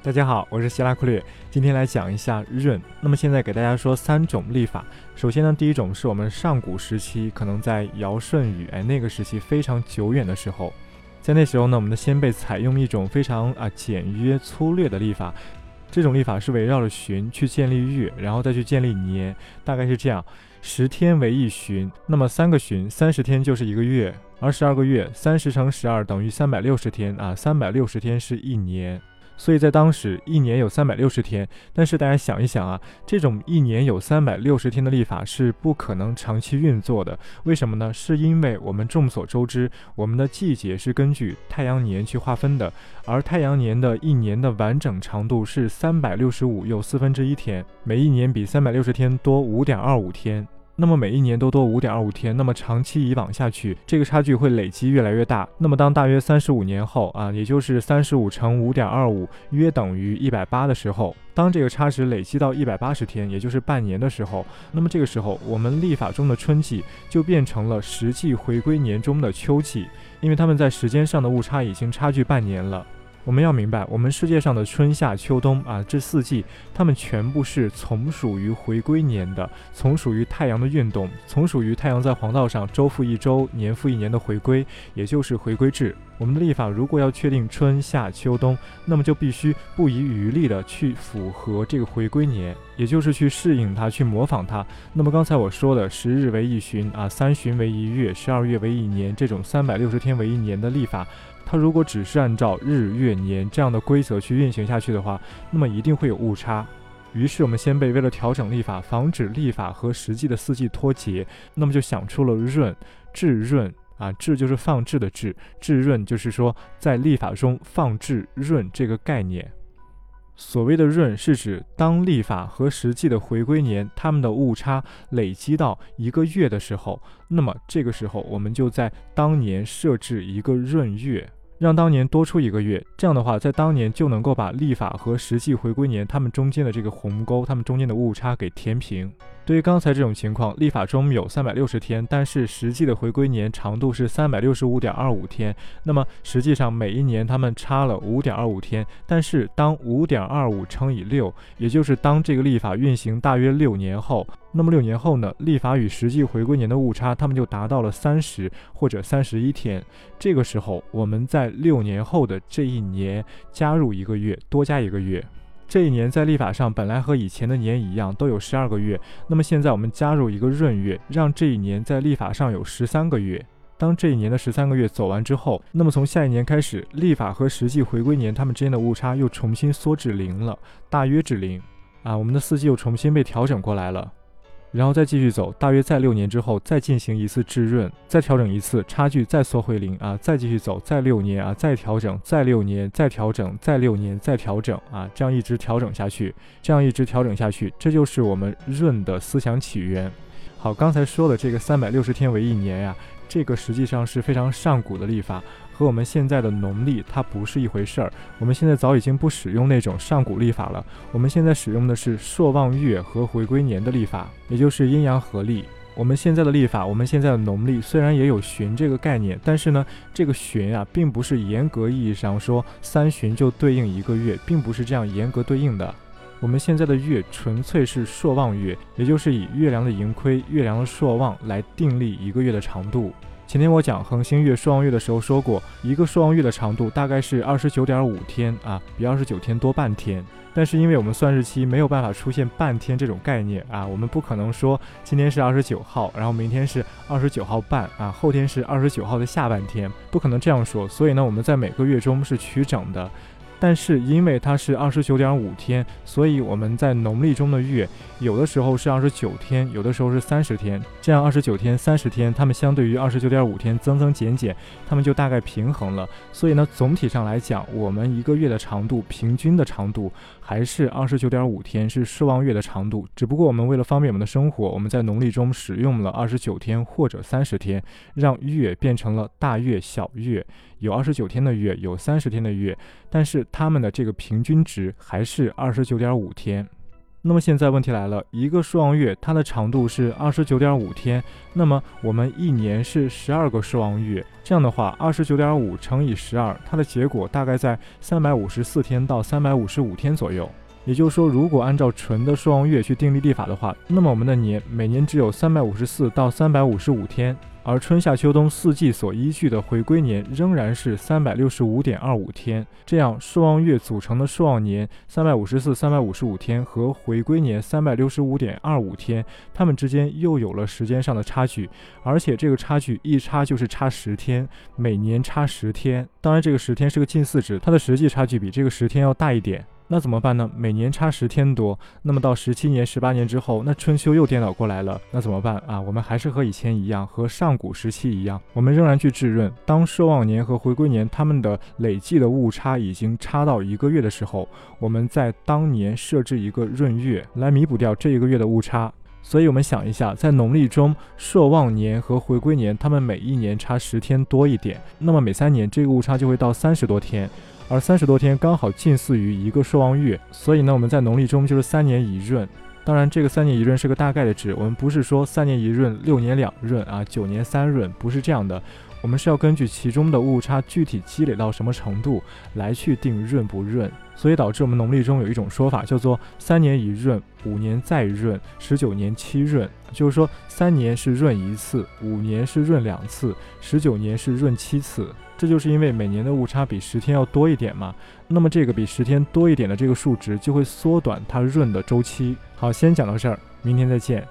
大家好，我是希拉库略，今天来讲一下闰。那么现在给大家说三种历法。首先呢，第一种是我们上古时期，可能在尧舜禹哎那个时期非常久远的时候，在那时候呢，我们的先辈采用一种非常啊简约粗略的历法。这种历法是围绕着旬去建立月，然后再去建立年，大概是这样：十天为一旬，那么三个旬，三十天就是一个月，而十二个月，三十乘十二等于三百六十天啊，三百六十天是一年。所以在当时，一年有三百六十天。但是大家想一想啊，这种一年有三百六十天的历法是不可能长期运作的。为什么呢？是因为我们众所周知，我们的季节是根据太阳年去划分的，而太阳年的一年的完整长度是三百六十五又四分之一天，每一年比三百六十天多五点二五天。那么每一年都多五点二五天，那么长期以往下去，这个差距会累积越来越大。那么当大约三十五年后啊，也就是三十五乘五点二五，约等于一百八的时候，当这个差值累积到一百八十天，也就是半年的时候，那么这个时候我们历法中的春季就变成了实际回归年中的秋季，因为它们在时间上的误差已经差距半年了。我们要明白，我们世界上的春夏秋冬啊，这四季，它们全部是从属于回归年的，从属于太阳的运动，从属于太阳在黄道上周复一周、年复一年的回归，也就是回归制。我们的历法如果要确定春夏秋冬，那么就必须不遗余力的去符合这个回归年，也就是去适应它，去模仿它。那么刚才我说的十日为一旬啊，三旬为一月，十二月为一年，这种三百六十天为一年的历法。它如果只是按照日月年这样的规则去运行下去的话，那么一定会有误差。于是我们先辈为了调整历法，防止历法和实际的四季脱节，那么就想出了闰、置闰啊，置就是放置的置，置闰就是说在历法中放置闰这个概念。所谓的闰是指当历法和实际的回归年它们的误差累积到一个月的时候，那么这个时候我们就在当年设置一个闰月。让当年多出一个月，这样的话，在当年就能够把历法和实际回归年它们中间的这个鸿沟，它们中间的误差给填平。对于刚才这种情况，历法中有三百六十天，但是实际的回归年长度是三百六十五点二五天。那么实际上每一年他们差了五点二五天，但是当五点二五乘以六，也就是当这个历法运行大约六年后，那么六年后呢，历法与实际回归年的误差，他们就达到了三十或者三十一天。这个时候，我们在六年后的这一年加入一个月，多加一个月。这一年在历法上本来和以前的年一样，都有十二个月。那么现在我们加入一个闰月，让这一年在历法上有十三个月。当这一年的十三个月走完之后，那么从下一年开始，历法和实际回归年它们之间的误差又重新缩至零了，大约至零。啊，我们的四季又重新被调整过来了。然后再继续走，大约在六年之后再进行一次质润，再调整一次，差距再缩回零啊，再继续走，再六年啊，再调整，再六年，再调整，再六年，再调整啊，这样一直调整下去，这样一直调整下去，这就是我们润的思想起源。好，刚才说的这个三百六十天为一年呀，这个实际上是非常上古的历法。和我们现在的农历它不是一回事儿。我们现在早已经不使用那种上古历法了，我们现在使用的是朔望月和回归年的历法，也就是阴阳合历。我们现在的历法，我们现在的农历虽然也有旬这个概念，但是呢，这个旬啊，并不是严格意义上说三旬就对应一个月，并不是这样严格对应的。我们现在的月纯粹是朔望月，也就是以月亮的盈亏、月亮的朔望来定立一个月的长度。前天我讲恒星月朔望月的时候说过，一个朔望月的长度大概是二十九点五天啊，比二十九天多半天。但是因为我们算日期没有办法出现半天这种概念啊，我们不可能说今天是二十九号，然后明天是二十九号半啊，后天是二十九号的下半天，不可能这样说。所以呢，我们在每个月中是取整的。但是因为它是二十九点五天，所以我们在农历中的月，有的时候是二十九天，有的时候是三十天。这样二十九天、三十天，它们相对于二十九点五天增增减减，它们就大概平衡了。所以呢，总体上来讲，我们一个月的长度，平均的长度还是二十九点五天，是朔望月的长度。只不过我们为了方便我们的生活，我们在农历中使用了二十九天或者三十天，让月变成了大月、小月。有二十九天的月，有三十天的月，但是它们的这个平均值还是二十九点五天。那么现在问题来了，一个朔望月它的长度是二十九点五天，那么我们一年是十二个朔望月，这样的话，二十九点五乘以十二，它的结果大概在三百五十四天到三百五十五天左右。也就是说，如果按照纯的朔望月去定立历法的话，那么我们的年每年只有三百五十四到三百五十五天，而春夏秋冬四季所依据的回归年仍然是三百六十五点二五天。这样，朔望月组成的朔望年三百五十四、三百五十五天和回归年三百六十五点二五天，它们之间又有了时间上的差距，而且这个差距一差就是差十天，每年差十天。当然，这个十天是个近似值，它的实际差距比这个十天要大一点。那怎么办呢？每年差十天多，那么到十七年、十八年之后，那春秋又颠倒过来了，那怎么办啊？我们还是和以前一样，和上古时期一样，我们仍然去制闰。当朔望年和回归年它们的累计的误差已经差到一个月的时候，我们在当年设置一个闰月来弥补掉这一个月的误差。所以，我们想一下，在农历中，朔望年和回归年它们每一年差十天多一点，那么每三年这个误差就会到三十多天。而三十多天刚好近似于一个朔望月，所以呢，我们在农历中就是三年一闰。当然，这个三年一闰是个大概的值，我们不是说三年一闰、六年两闰啊，九年三闰，不是这样的。我们是要根据其中的误差具体积累到什么程度来去定闰不闰。所以导致我们农历中有一种说法叫做三年一闰，五年再闰，十九年七闰。就是说，三年是闰一次，五年是闰两次，十九年是闰七次。这就是因为每年的误差比十天要多一点嘛，那么这个比十天多一点的这个数值就会缩短它闰的周期。好，先讲到这儿，明天再见。